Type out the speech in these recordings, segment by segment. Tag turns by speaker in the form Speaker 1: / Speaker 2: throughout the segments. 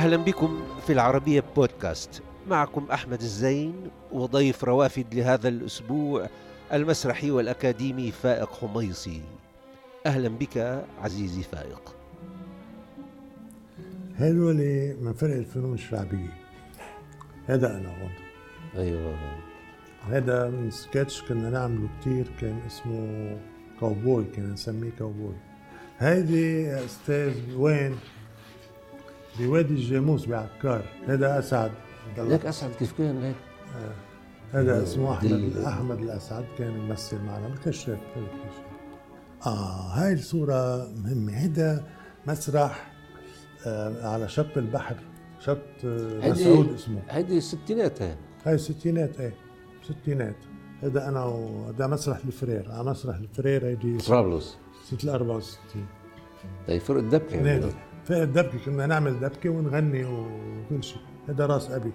Speaker 1: أهلا بكم في العربية بودكاست. معكم أحمد الزين وضيف روافد لهذا الأسبوع المسرحي والأكاديمي فائق حميصي. أهلا بك عزيزي فائق.
Speaker 2: هذول من فرق الفنون الشعبية. هذا أنا هون
Speaker 1: أيوة.
Speaker 2: هذا من سكتش كنا نعمله كتير كان اسمه كاوبوي كنا نسميه كاوبوي. هيدي أستاذ وين؟ بوادي الجاموس بعكار هذا أسعد.
Speaker 1: لك أسعد كيف كان لك؟
Speaker 2: هذا اسمه احمد أحمد الأسعد كان يمثل معنا. بالكشاف آه هاي الصورة مهمة. هذا مسرح آه على شط البحر. شط آه مسعود اسمه.
Speaker 1: هيدي الستينات هاي.
Speaker 2: هاي الستينات إيه ستينات. هذا أنا وهذا مسرح الفرير. على مسرح الفرير هيدي
Speaker 1: طرابلس.
Speaker 2: سنه 64
Speaker 1: طيب فرق
Speaker 2: الدبكة. الدبكة كنا نعمل دبكة ونغني وكل شيء. هذا راس أبي.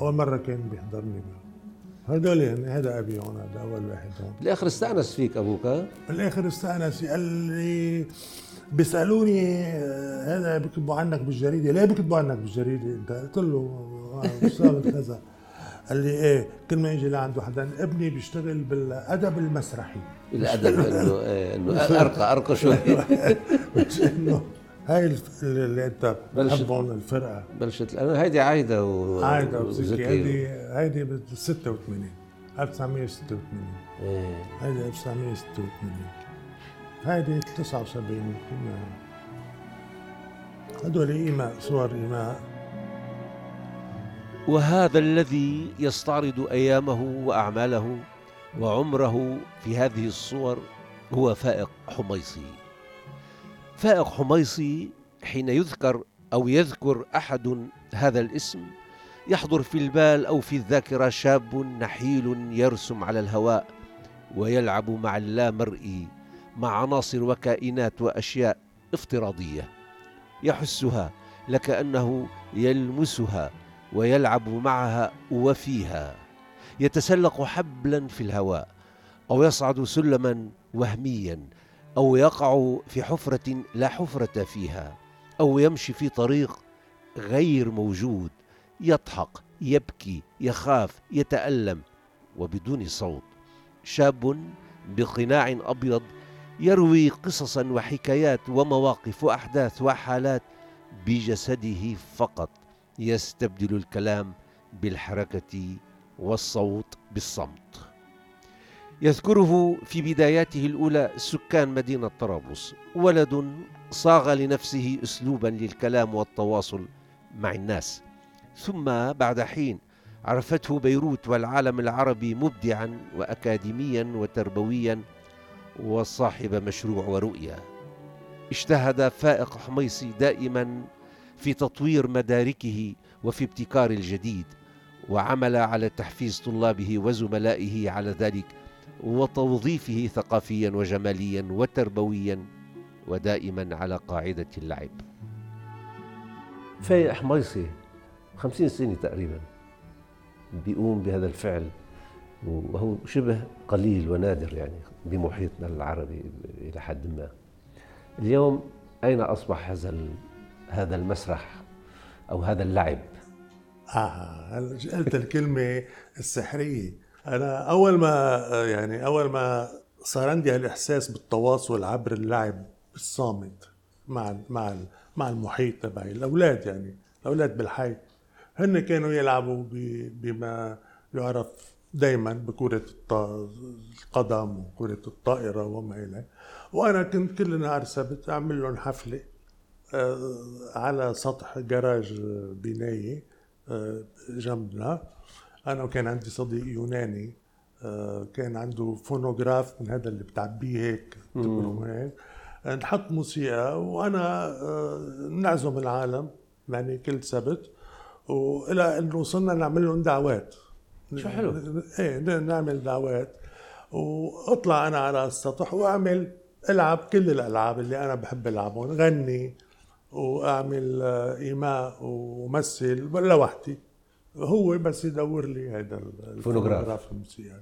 Speaker 2: أول مرة كان بيحضرني هدول هذا أبي هون هذا أول واحد هون.
Speaker 1: بالآخر استأنس فيك أبوك ها؟
Speaker 2: بالآخر استأنس. قال لي بيسألوني هذا بيكتبوا عنك بالجريدة. ليه بيكتبوا عنك بالجريدة أنت؟ قلت له أستاذ كذا. قال لي إيه كل ما يجي لعنده حدا ابني بيشتغل بالأدب المسرحي.
Speaker 1: الأدب إنه إيه إنه أرقى أرقى شوي.
Speaker 2: مش إنه؟ هاي اللي انت بتحبهم الفرقة.
Speaker 1: بلشت هيدي عايدة
Speaker 2: و عايدة وزكي. هيدي هيدي ب 86 1986
Speaker 1: إيه.
Speaker 2: هيدي 1986 هيدي 79 هدول إيماء صور إيماء.
Speaker 1: وهذا الذي يستعرض أيامه وأعماله وعمره في هذه الصور هو فائق حميصي. فائق حميصي حين يذكر أو يذكر أحد هذا الاسم يحضر في البال أو في الذاكرة شاب نحيل يرسم على الهواء ويلعب مع اللامرئي مع عناصر وكائنات وأشياء افتراضية. يحسها لكأنه يلمسها ويلعب معها وفيها. يتسلق حبلا في الهواء أو يصعد سلما وهميا. أو يقع في حفرة لا حفرة فيها أو يمشي في طريق غير موجود يضحك يبكي يخاف يتألم وبدون صوت. شاب بقناع أبيض يروي قصصا وحكايات ومواقف وأحداث وحالات بجسده فقط. يستبدل الكلام بالحركة والصوت بالصمت. يذكره في بداياته الأولى سكان مدينة طرابلس ولد صاغ لنفسه اسلوبا للكلام والتواصل مع الناس. ثم بعد حين عرفته بيروت والعالم العربي مبدعا واكاديميا وتربويا وصاحب مشروع ورؤية. اجتهد فائق حميصي دائما في تطوير مداركه وفي ابتكار الجديد وعمل على تحفيز طلابه وزملائه على ذلك وتوظيفه ثقافيا وجماليا وتربويا ودائما على قاعدة اللعب. فايق حميصي خمسين سنة تقريبا بيقوم بهذا الفعل وهو شبه قليل ونادر يعني بمحيطنا العربي إلى حد ما. اليوم أين أصبح هذا هذا المسرح أو هذا اللعب؟
Speaker 2: آه قلت الكلمة السحرية. أنا أول ما يعني أول ما صار عندي هالإحساس بالتواصل عبر اللعب الصامت مع مع مع المحيط تبعي الأولاد يعني الأولاد بالحي هن كانوا يلعبوا بما يعرف دائما بكرة القدم وكرة الطائرة وما إليه وأنا كنت كل نهار سبت أعمل لهم حفلة آه، على سطح جراج بناية آه، جنبنا. أنا وكان عندي صديق يوناني آه، كان عنده فونوغراف من هذا اللي بتعبيه هيك هيك. نحط موسيقى وأنا نعزم العالم يعني كل سبت. وإلى انه وصلنا نعمل لهم دعوات.
Speaker 1: شو حلو.
Speaker 2: إيه نعمل دعوات. وأطلع أنا على السطح وأعمل العب كل الألعاب اللي أنا بحب ألعبهم غني وأعمل إيماء ومثل لوحدي. هو بس يدور لي هذا
Speaker 1: الفونوغراف
Speaker 2: الموسيقى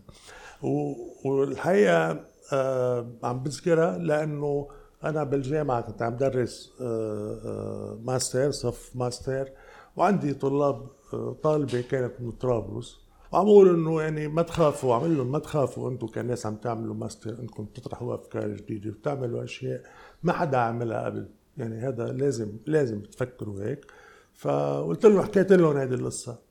Speaker 2: والحقيقة آه عم بذكرها لأنه أنا بالجامعة كنت عم درس آه آه ماستر صف ماستر وعندي طلاب طالبة كانت من طرابلس. وعم بقول إنه يعني ما تخافوا عمل لهم ما تخافوا أنتم كناس عم تعملوا ماستر أنكم تطرحوا أفكار جديدة وتعملوا أشياء ما حدا عملها قبل. يعني هذا لازم لازم تفكروا هيك. فقلت لهم حكيت لهم هذه القصة.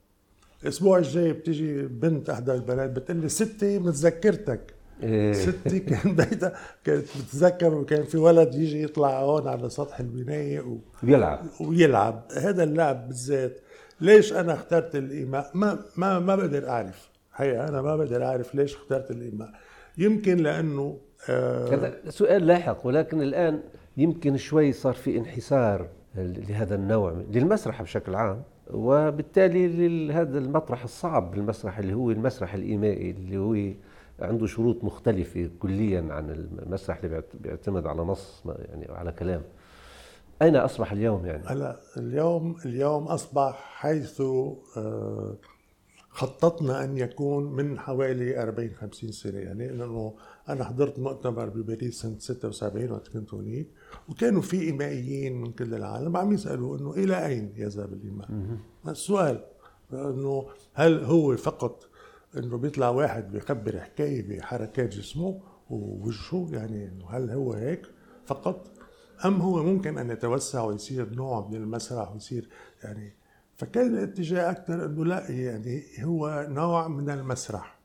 Speaker 2: الأسبوع الجاي بتيجي بنت أحدى البنات بتقول لي ستي متذكرتك. إيه. ستي كان بيتها كانت بتتذكر وكان في ولد يجي يطلع هون على سطح البناية و...
Speaker 1: ويلعب.
Speaker 2: ويلعب. هذا اللعب بالذات. ليش أنا اخترت الإيماء؟ ما ما ما بقدر أعرف. حقيقة أنا ما بقدر أعرف ليش اخترت الإيماء. يمكن لأنه
Speaker 1: آه هذا سؤال لاحق ولكن الآن يمكن شوي صار في انحسار لهذا النوع للمسرح بشكل عام. وبالتالي لهذا المطرح الصعب المسرح اللي هو المسرح الإيمائي اللي هو عنده شروط مختلفة كليا عن المسرح اللي بيعتمد على نص يعني على كلام. أين أصبح اليوم يعني؟
Speaker 2: هلا اليوم اليوم أصبح حيث آه، خططنا أن يكون من حوالي 40 50 سنة. يعني لأنه أنا حضرت مؤتمر بباريس سنة 76 وقت كنت هناك. وكانوا في إيمائيين من كل العالم عم يسألوا إنه إلى أين يذهب الإيماء؟ السؤال إنه هل هو فقط إنه بيطلع واحد بيخبر حكاية بحركات جسمه ووجهه يعني إنه هل هو هيك فقط؟ أم هو ممكن أن يتوسع ويصير نوع من المسرح ويصير يعني فكان الاتجاه أكثر أنه لا يعني هو نوع من المسرح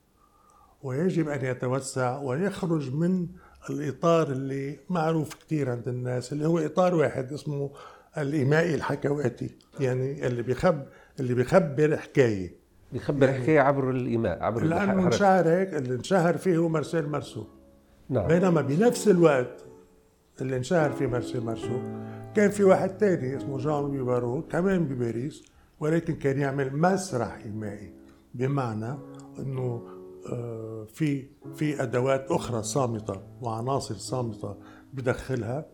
Speaker 2: ويجب أن يتوسع ويخرج من الإطار اللي معروف كثير عند الناس اللي هو إطار واحد اسمه الإيمائي الحكواتي. يعني اللي بيخب اللي بيخبر حكاية.
Speaker 1: بيخبر يعني حكاية عبر الإيماء عبر
Speaker 2: لأنه انشهر هيك اللي انشهر فيه هو مارسيل مارسو. نعم. بينما بنفس الوقت اللي انشهر فيه مارسيل مارسو كان في واحد تاني اسمه جان لوي بارو كمان بباريس ولكن كان يعمل مسرح إيمائي. بمعنى إنه في في أدوات أخرى صامتة وعناصر صامتة بدخلها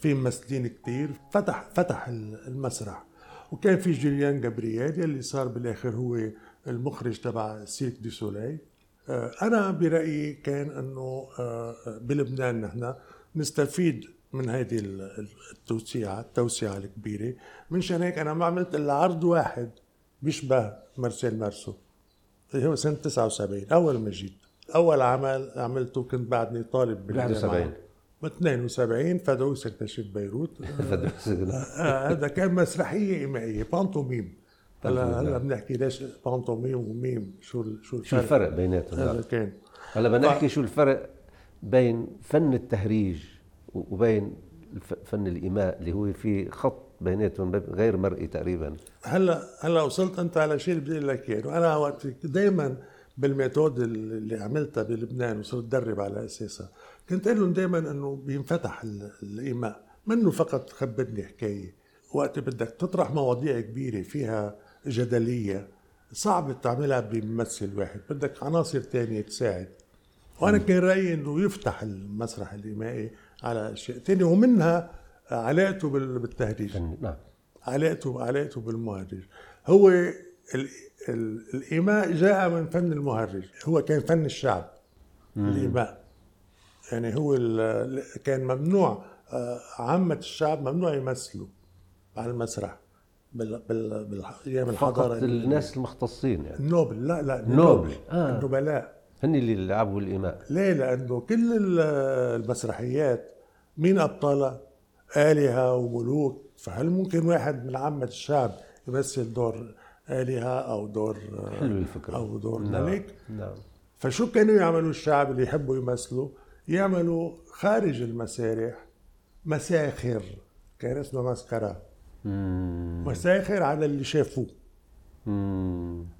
Speaker 2: في ممثلين كتير فتح فتح المسرح. وكان في جوليان جابرييل يلي صار بالآخر هو المخرج تبع سيرك دي سولي آه، أنا برأيي كان أنه آه، بلبنان نحن نستفيد من هذه التوسيعة التوسعة الكبيرة. منشان هيك أنا ما عملت إلا عرض واحد بيشبه مارسيل مارسو. هو سنة 79 أول ما جيت أول عمل عملته كنت بعدني طالب
Speaker 1: بالجامعة. 71
Speaker 2: ب 72 فدعوس يكتشف بيروت. آه، هذا كان مسرحية إيمائية بانتوميم هلا هلا بنحكي ليش pantomime و mime شو
Speaker 1: شو الفرق؟ شو الفرق بيناتهم؟
Speaker 2: هذا كان.
Speaker 1: هلا بنحكي شو الفرق بين فن التهريج وبين فن الإيماء اللي هو في خط بيناتهم غير مرئي تقريبا.
Speaker 2: هلأ هلأ وصلت أنت على شيء اللي بدي أقول لك إياه. أنا وقت دائما بالميثود اللي عملتها بلبنان وصرت أدرب على أساسها كنت أقول لهم دائما إنه بينفتح الإيماء. منه فقط خبرني حكاية. وقت بدك تطرح مواضيع كبيرة فيها جدلية صعب تعملها بممثل واحد. بدك عناصر تانية تساعد. وأنا كان رأيي إنه يفتح المسرح الإيمائي على اشياء ثانية ومنها علاقته بالتهريج. نعم. علاقته علاقته بالمهرج. هو ال ال الإيماء جاء من فن المهرج. هو كان فن الشعب مم. الإيماء. يعني هو كان ممنوع آه، عامة الشعب ممنوع يمثلوا على المسرح
Speaker 1: بال بال بالأيام الحضارة الناس المختصين يعني.
Speaker 2: النوبل لا لا
Speaker 1: النوبل
Speaker 2: آه. النبلاء
Speaker 1: هن اللي لعبوا الإيماء
Speaker 2: ليه؟ لأنه كل المسرحيات مين أبطالها؟ آلهة وملوك فهل ممكن واحد من عامة الشعب يمثل دور آلهة أو دور
Speaker 1: حلو الفكرة
Speaker 2: أو دور نعم. ملك؟
Speaker 1: نعم
Speaker 2: فشو كانوا يعملوا الشعب اللي يحبوا يمثلوا؟ يعملوا خارج المسارح مساخر كان اسمها مسكرة مساخر على اللي شافوه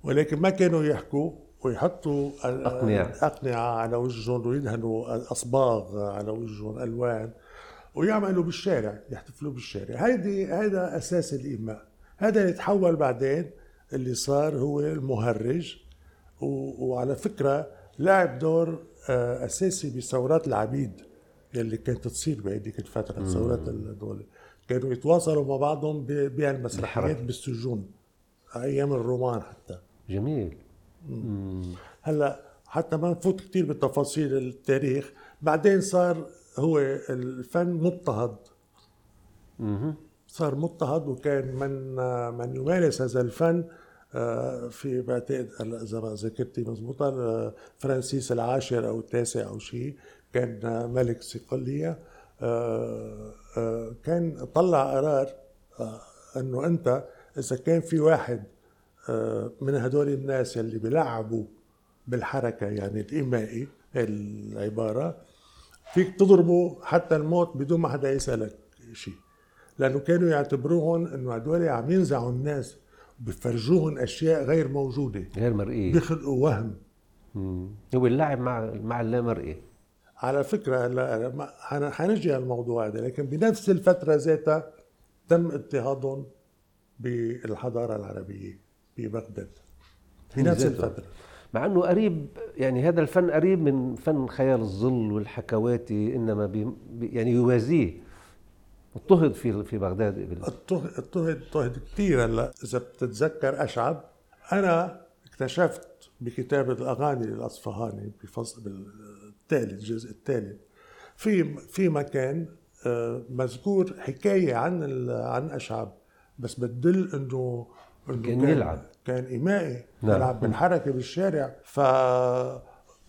Speaker 2: ولكن ما كانوا يحكوا ويحطوا
Speaker 1: أقنعة.
Speaker 2: أقنعة على وجههم ويدهنوا أصباغ على وجههم ألوان ويعملوا بالشارع يحتفلوا بالشارع. هيدي هذا أساس الإيماء. هذا اللي تحول بعدين اللي صار هو المهرج وعلى فكرة لعب دور آه، أساسي بثورات العبيد يلي كانت تصير بهذيك الفترة ثورات الدولة كانوا يتواصلوا مع بعضهم بهالمسرحيات بالسجون أيام الرومان حتى.
Speaker 1: جميل.
Speaker 2: هلا حتى ما نفوت كثير بتفاصيل التاريخ بعدين صار هو الفن مضطهد. صار مضطهد وكان من من يمارس هذا الفن آه، في بعتقد إذا ما ذاكرتي مضبوطه آه، فرانسيس العاشر أو التاسع أو شيء كان ملك صقلية. كان طلع قرار إنه أنت إذا كان في واحد من هدول الناس يلي بيلعبوا بالحركة يعني الإيمائي العبارة. فيك تضربه حتى الموت بدون ما حدا يسألك شيء لأنه كانوا يعتبروهم إنه هدول عم ينزعوا الناس بفرجوهم أشياء غير موجودة.
Speaker 1: غير مرئية.
Speaker 2: بيخلقوا وهم.
Speaker 1: هو اللعب مع مع اللامرئي.
Speaker 2: على فكرة هلا حنجي على الموضوع هذا لكن بنفس الفترة ذاتها تم اضطهادهم بالحضارة العربية. ببغداد بنفس الفترة.
Speaker 1: مع إنه قريب يعني هذا الفن قريب من فن خيال الظل والحكواتي إنما بي يعني يوازيه. اضطهد في في بغداد
Speaker 2: اضطهد اضطهد كثير هلأ. إذا بتتذكر أشعب أنا اكتشفت بكتابة الأغاني للأصفهاني بفصل بالثالث الجزء الثالث في في مكان آه، مذكور حكاية عن عن أشعب بس بتدل إنه
Speaker 1: كان, يلعب.
Speaker 2: كان إيمائي نعم. يلعب بالحركة بالشارع. ف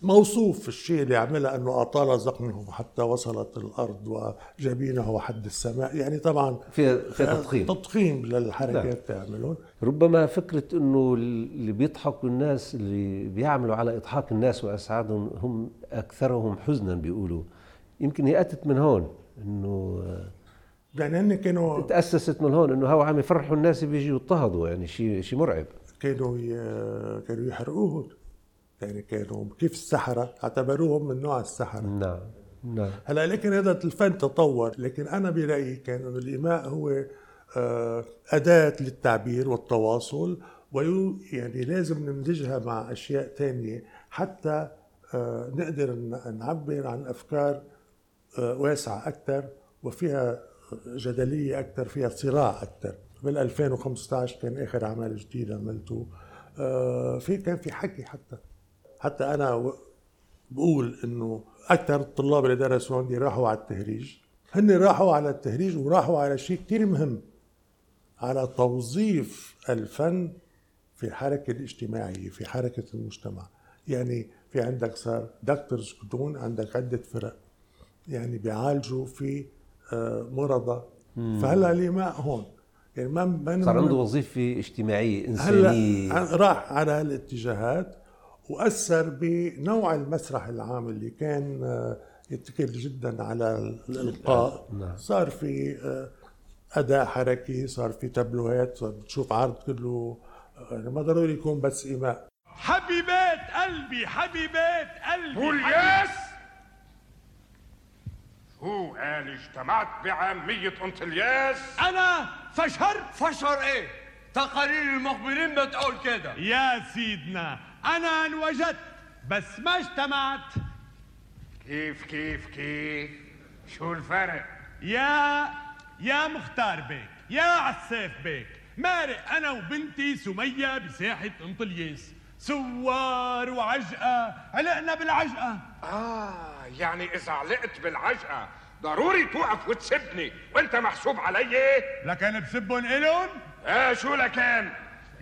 Speaker 2: موصوف الشيء اللي عملها أنه اطال ذقنه حتى وصلت الأرض وجبينه حد السماء. يعني طبعا
Speaker 1: في في تضخيم.
Speaker 2: تضخيم للحركات نعم. تعملون.
Speaker 1: ربما فكرة أنه اللي بيضحكوا الناس اللي بيعملوا على إضحاك الناس وأسعادهم هم أكثرهم حزنا بيقولوا. يمكن هي أتت من هون إنه
Speaker 2: يعني هن كانوا
Speaker 1: تأسست من هون إنه هو عم يفرحوا الناس بيجوا يضطهدوا يعني شيء شيء مرعب.
Speaker 2: كانوا كانوا يحرقوهم. يعني كانوا كيف السحرة اعتبروهم من نوع السحرة
Speaker 1: نعم نعم.
Speaker 2: هلا لكن هذا الفن تطور لكن أنا برأيي كان إنه الإيماء هو آه، أداة للتعبير والتواصل ويو يعني لازم نمزجها مع أشياء ثانية حتى آه، نقدر نعبر عن أفكار آه، واسعة أكثر وفيها جدلية أكثر فيها صراع أكثر بال 2015 كان آخر عمل جديد عملته. آه، في كان في حكي حتى. حتى أنا بقول إنه أكثر الطلاب اللي درسوا عندي راحوا على التهريج. هن راحوا على التهريج وراحوا على شيء كثير مهم. على توظيف الفن في الحركة الاجتماعية في حركة المجتمع. يعني في عندك صار دكتورز بدون عندك عدة فرق. يعني بيعالجوا في مرضى. فهلا الإيماء هون.
Speaker 1: يعني ما صار عنده وظيفة اجتماعية إنسانية.
Speaker 2: هلا راح على هالاتجاهات وأثر بنوع المسرح العام اللي كان آه، يتكل جدا على الإلقاء. نعم. صار في آه، أداء حركي صار في تابلوهات صار بتشوف عرض كله يعني ما ضروري يكون بس إيماء.
Speaker 3: حبيبات قلبي حبيبات قلبي
Speaker 4: قول يس هو قال اجتمعت بعامية أنطلياس؟
Speaker 3: أنا فشرت
Speaker 5: فشر إيه؟ تقارير المخبرين بتقول كده.
Speaker 3: يا سيدنا أنا انوجدت بس ما اجتمعت.
Speaker 4: كيف كيف كيف؟ شو الفرق؟
Speaker 3: يا يا مختار بيك يا عساف بيك. مارق أنا وبنتي سمية بساحة أنطلياس. سوار وعجقة. علقنا بالعجقة.
Speaker 4: آه يعني إذا علقت بالعجقة ضروري توقف وتسبني وأنت محسوب علي؟
Speaker 3: لكن بسبهم إلون؟
Speaker 4: إيه شو لكان؟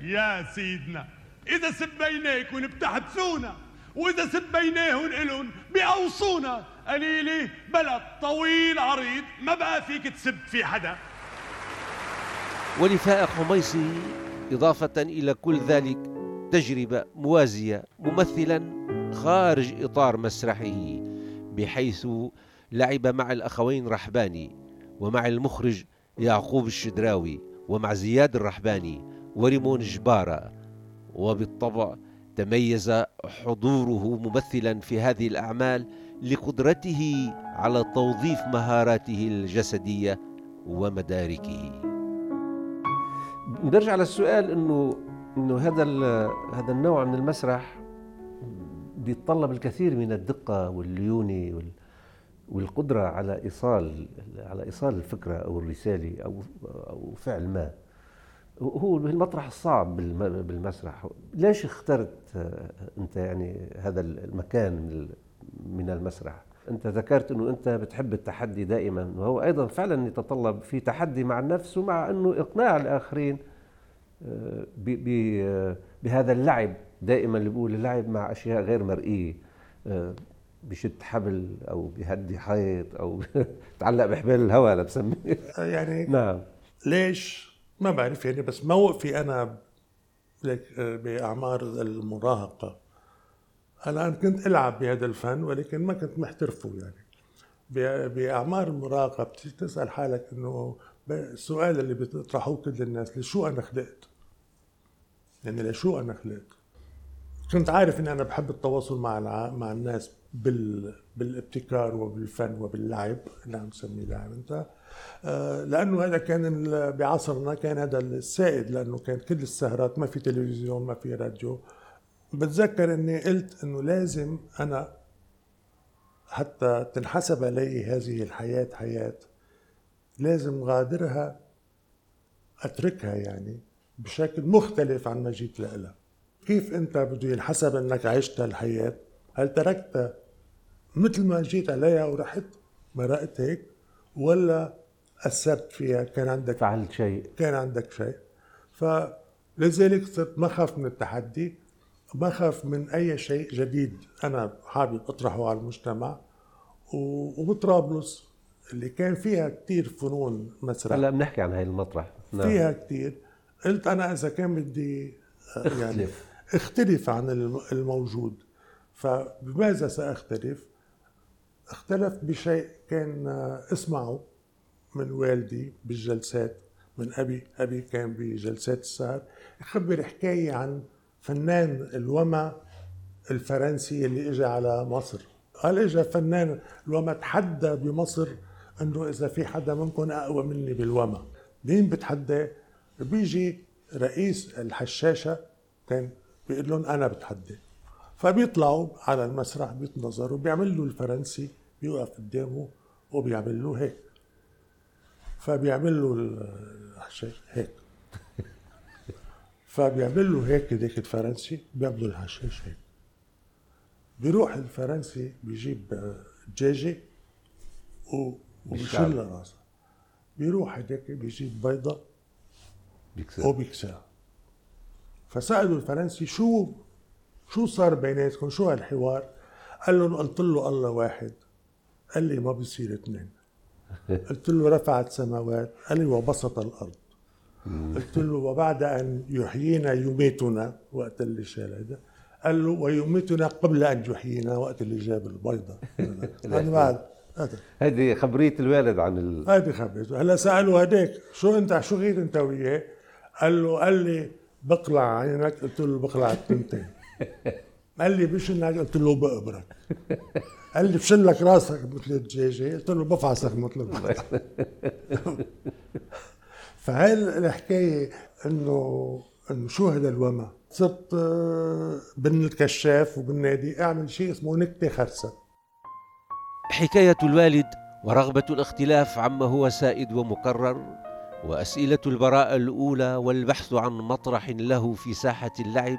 Speaker 3: يا سيدنا إذا سبيناكم بتحبسونا وإذا سبيناهم إلون بيقوصونا قليلي بلد طويل عريض ما بقى فيك تسب في حدا.
Speaker 6: ولفاء خميصي إضافة إلى كل ذلك تجربة موازية ممثلا خارج إطار مسرحه بحيث لعب مع الأخوين رحباني ومع المخرج يعقوب الشدراوي ومع زياد الرحباني وريمون جبارة. وبالطبع تميز حضوره ممثلا في هذه الأعمال لقدرته على توظيف مهاراته الجسدية ومداركه.
Speaker 1: نرجع للسؤال إنه إنه هذا هذا النوع من المسرح بيتطلب الكثير من الدقة والليونة وال والقدرة على إيصال على إيصال الفكرة أو الرسالة أو أو فعل ما. هو المطرح الصعب بالمسرح. ليش اخترت أنت يعني هذا المكان من المسرح؟
Speaker 7: أنت ذكرت إنه أنت بتحب التحدي دائما وهو أيضا فعلا يتطلب في تحدي مع النفس ومع إنه إقناع الآخرين بهذا اللعب. دائما اللي بيقول اللعب مع أشياء غير مرئية آه، بشد حبل أو بهدي حيط أو تعلق بحبال الهواء أنا بسميه.
Speaker 2: يعني نعم. ليش؟ ما بعرف يعني بس موقفي أنا بأعمار المراهقة. أنا كنت ألعب بهذا الفن ولكن ما كنت محترفه يعني. بأعمار المراهقة بتسأل حالك إنه السؤال اللي بيطرحوه كل الناس لشو أنا خلقت؟ يعني لشو أنا خلقت؟ كنت عارف اني أنا بحب التواصل مع مع الناس بال بالابتكار وبالفن وباللعب. اللي عم نسميه لعب أنت. آه، لأنه هذا كان بعصرنا كان هذا السائد لأنه كان كل السهرات ما في تلفزيون ما في راديو. بتذكر إني قلت إنه لازم أنا حتى تنحسب علي هذه الحياة حياة لازم غادرها أتركها يعني. بشكل مختلف عن ما جيت لها كيف أنت بده ينحسب إنك عشت الحياة هل تركتها مثل ما جيت عليها ورحت مرقت هيك؟ ولا أثرت فيها؟ كان عندك
Speaker 7: فعلت شيء.
Speaker 2: كان عندك شيء. فلذلك صرت ما خاف من التحدي ما خاف من أي شيء جديد أنا حابب أطرحه على المجتمع. وبطرابلس اللي كان فيها كتير فنون مسرح.
Speaker 7: هلا بنحكي عن هاي المطرح.
Speaker 2: نعم. فيها كتير. قلت أنا إذا كان بدي آه، يعني أختلف. عن الموجود. فبماذا سأختلف؟ اختلف بشيء كان اسمعه من والدي بالجلسات من أبي أبي كان بجلسات السهر. يخبر حكاية عن فنان الوما الفرنسي اللي اجى على مصر. قال اجى فنان الوما تحدى بمصر إنه إذا في حدا منكم أقوى مني بالوما مين بتحدى؟ بيجي رئيس الحشاشة كان بيقول لهم أنا بتحدى. فبيطلعوا على المسرح بيتنظروا بيعمل له الفرنسي بيوقف قدامه وبيعمل له هيك. فبيعمل له الحشاش هيك. فبيعمل له هيك ذاك الفرنسي بيعمل له الحشاش هيك. بيروح الفرنسي بيجيب دجاجه وبيشل راسها بيروح هداك بيجيب بيضة وبيكسرها فسألوا الفرنسي شو شو صار بيناتكم؟ شو هالحوار؟ قال لهم قلت له الله واحد. قال لي ما بصير اثنين. قلت له رفعت سماوات. قال لي وبسط الأرض. قلت له وبعد أن يحيينا يميتنا وقت اللي شال هذا قال له ويميتنا قبل أن يحيينا وقت اللي جاب البيضة. هذا بعد.
Speaker 7: هذه خبرية الوالد عن ال...
Speaker 2: هذه خبريته هلا سألوا هداك شو أنت شو غير أنت وياه؟ قال له قال لي بقلع عينك. قلت له بقلع التنتين. قال لي بشنك قلت له بقبرك. قال لي بشلك راسك مثل الدجاجة. قلت له بفعصك مثل فهاي الحكاية انه إنه شو هذا الوما؟ صرت آه، بن الكشاف وبالنادي أعمل شيء اسمه نكتة خرسة.
Speaker 1: حكاية الوالد ورغبة الاختلاف عما هو سائد ومكرر وأسئلة البراءة الأولى والبحث عن مطرح له في ساحة اللعب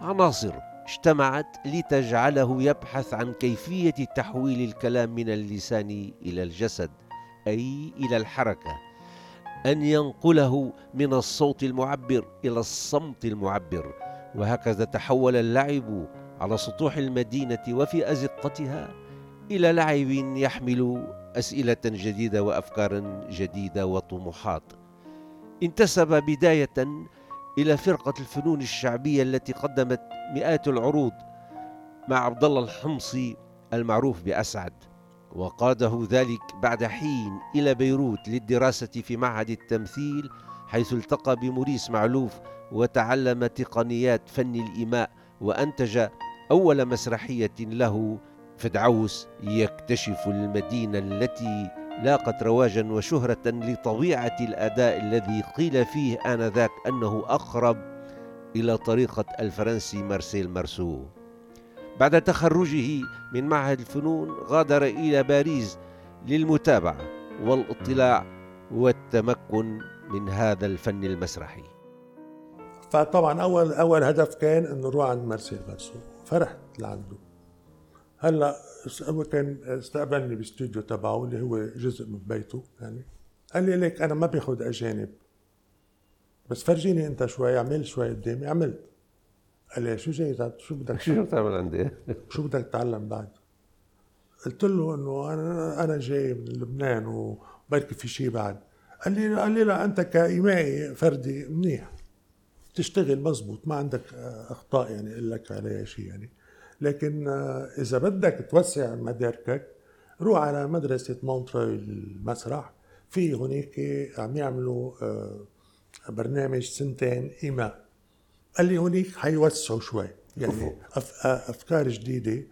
Speaker 1: عناصر اجتمعت لتجعله يبحث عن كيفية تحويل الكلام من اللسان إلى الجسد أي إلى الحركة أن ينقله من الصوت المعبر إلى الصمت المعبر. وهكذا تحول اللعب على سطوح المدينة وفي أزقتها إلى لعب يحمل أسئلة جديدة وأفكار جديدة وطموحات. انتسب بداية إلى فرقة الفنون الشعبية التي قدمت مئات العروض مع عبد الله الحمصي المعروف بأسعد وقاده ذلك بعد حين إلى بيروت للدراسة في معهد التمثيل حيث التقى بموريس معلوف وتعلم تقنيات فن الإيماء وأنتج أول مسرحية له فدعوس يكتشف المدينة التي لاقت رواجا وشهرة لطبيعة الأداء الذي قيل فيه آنذاك أنه أقرب إلى طريقة الفرنسي مارسيل مارسو. بعد تخرجه من معهد الفنون غادر إلى باريس للمتابعة والاطلاع والتمكن من هذا الفن المسرحي.
Speaker 2: فطبعا اول أول هدف كان انه نروح عند مارسيل مارسو فرحت لعنده. هلا هو كان استقبلني باستوديو تبعه اللي هو جزء من بيته يعني. قال لي ليك أنا ما باخذ اجانب بس فرجيني أنت شوي اعمل شوي قدامي. عملت. قال لي شو جاي شو بدك؟
Speaker 1: شو بتعمل عندي؟
Speaker 2: شو بدك تتعلم بعد؟ قلت له إنه أنا أنا جاي من لبنان وبركي في شيء بعد. قال لي قال لي لا أنت كايمائي فردي منيح. تشتغل مزبوط ما عندك أخطاء يعني أقول لك عليها شيء يعني. لكن إذا بدك توسع مداركك روح على مدرسة مونتري المسرح في هناك عم يعملوا آه، برنامج سنتين إيماء. قال لي هونيك حيوسعوا شوي. يعني أفكار جديدة.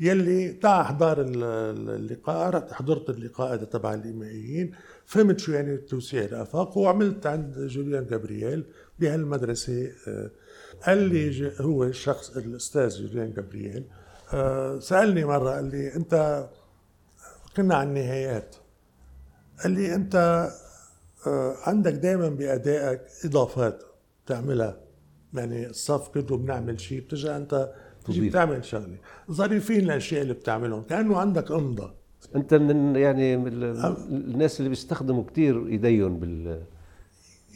Speaker 2: يلي تاع احضار اللقاء حضرت اللقاء هذا تبع الإيمائيين. فهمت شو يعني توسيع الافاق وعملت عند جوليان جابرييل بهالمدرسة آه، قال لي هو الشخص الأستاذ جوليان جابرييل آه، سألني مرة قال لي أنت كنا على النهايات. قال لي أنت آه، عندك دائما بأدائك إضافات تعملها يعني الصف كله بنعمل شيء بتجي أنت تجي بتعمل شغلة. ظريفين الاشياء اللي بتعملهم كأنه عندك أمضة.
Speaker 1: أنت من يعني من الناس اللي بيستخدموا كثير إيديهم بال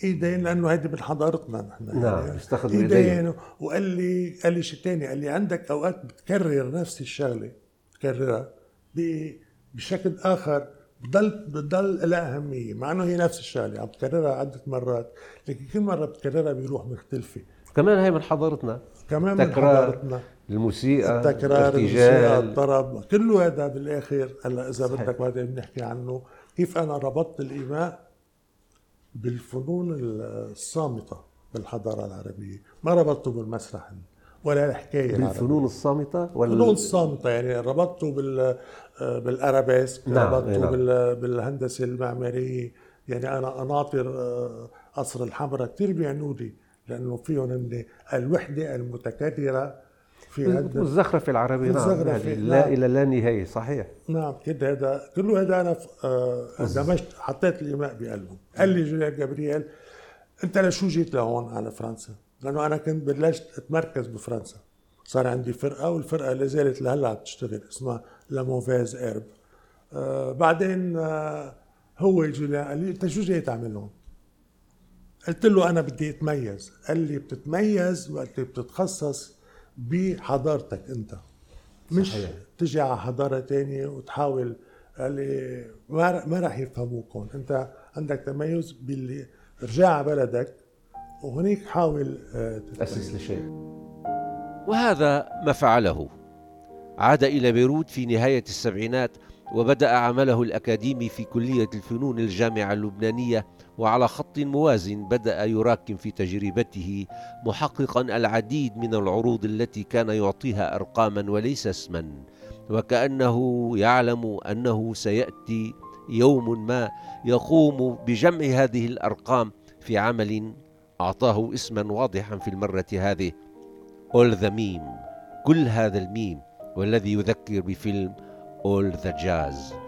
Speaker 2: إيدين لأنه هيدي من حضارتنا نحن.
Speaker 1: نعم يعني بيستخدموا إيدين.
Speaker 2: وقال لي قال لي شيء ثاني قال لي عندك أوقات بتكرر نفس الشغلة بتكررها بشكل آخر بضل بضل لها أهمية مع إنه هي نفس الشغلة عم بتكررها عدة مرات لكن كل مرة بتكررها بروح مختلفة.
Speaker 1: كمان هي من حضارتنا.
Speaker 2: كمان من حضارتنا.
Speaker 1: الموسيقى
Speaker 2: التكرار الموسيقى الطرب كله هذا بالآخر. هلا إذا. بدك بعدين بنحكي عنه كيف أنا ربطت الإيماء بالفنون الصامتة بالحضارة العربية. ما ربطته بالمسرح؟ ولا الحكاية
Speaker 1: بالفنون الصامتة
Speaker 2: ولا الفنون الصامته يعني ربطته بال بالارابيسك نعم ربطته نعم. بالهندسة المعمارية. يعني أنا أناطر آه، قصر الحمراء كثير بيعنوا لي لأنه فيهم الوحدة المتكررة
Speaker 1: في عدة. والزخرفة العربية نعم يعني لا نعم. إلى لا نهاية صحيح.
Speaker 2: نعم كده هذا كله هذا أنا آه، دمجت حطيت الإيماء بقلبه. قال لي جوليان جابرييل أنت لشو جيت لهون؟ على فرنسا؟ لأنه أنا كنت بلشت أتمركز بفرنسا. صار عندي فرقة والفرقة لا زالت لهلا عم تشتغل اسمها La Mauvaise Herbe آه بعدين آه هو جوليان قال لي أنت شو جاي تعمل هون؟ قلت له أنا بدي أتميز. قال لي بتتميز وقت بتتخصص بحضارتك انت. مش صحيح. تجي على حضارة تانية وتحاول قال لي ما ما راح يفهموك انت عندك تميز باللي رجع على بلدك وهنيك حاول
Speaker 1: آه، تأسس لشيء.
Speaker 6: وهذا ما فعله. عاد إلى بيروت في نهاية السبعينات وبدأ عمله الأكاديمي في كلية الفنون الجامعة اللبنانية وعلى خط موازن بدأ يراكم في تجربته محققا العديد من العروض التي كان يعطيها أرقاما وليس اسما. وكأنه يعلم أنه سيأتي يوم ما يقوم بجمع هذه الأرقام في عمل أعطاه اسما واضحا في المرة هذه. All the Meme. كل هذا الميم والذي يذكر بفيلم All the Jazz.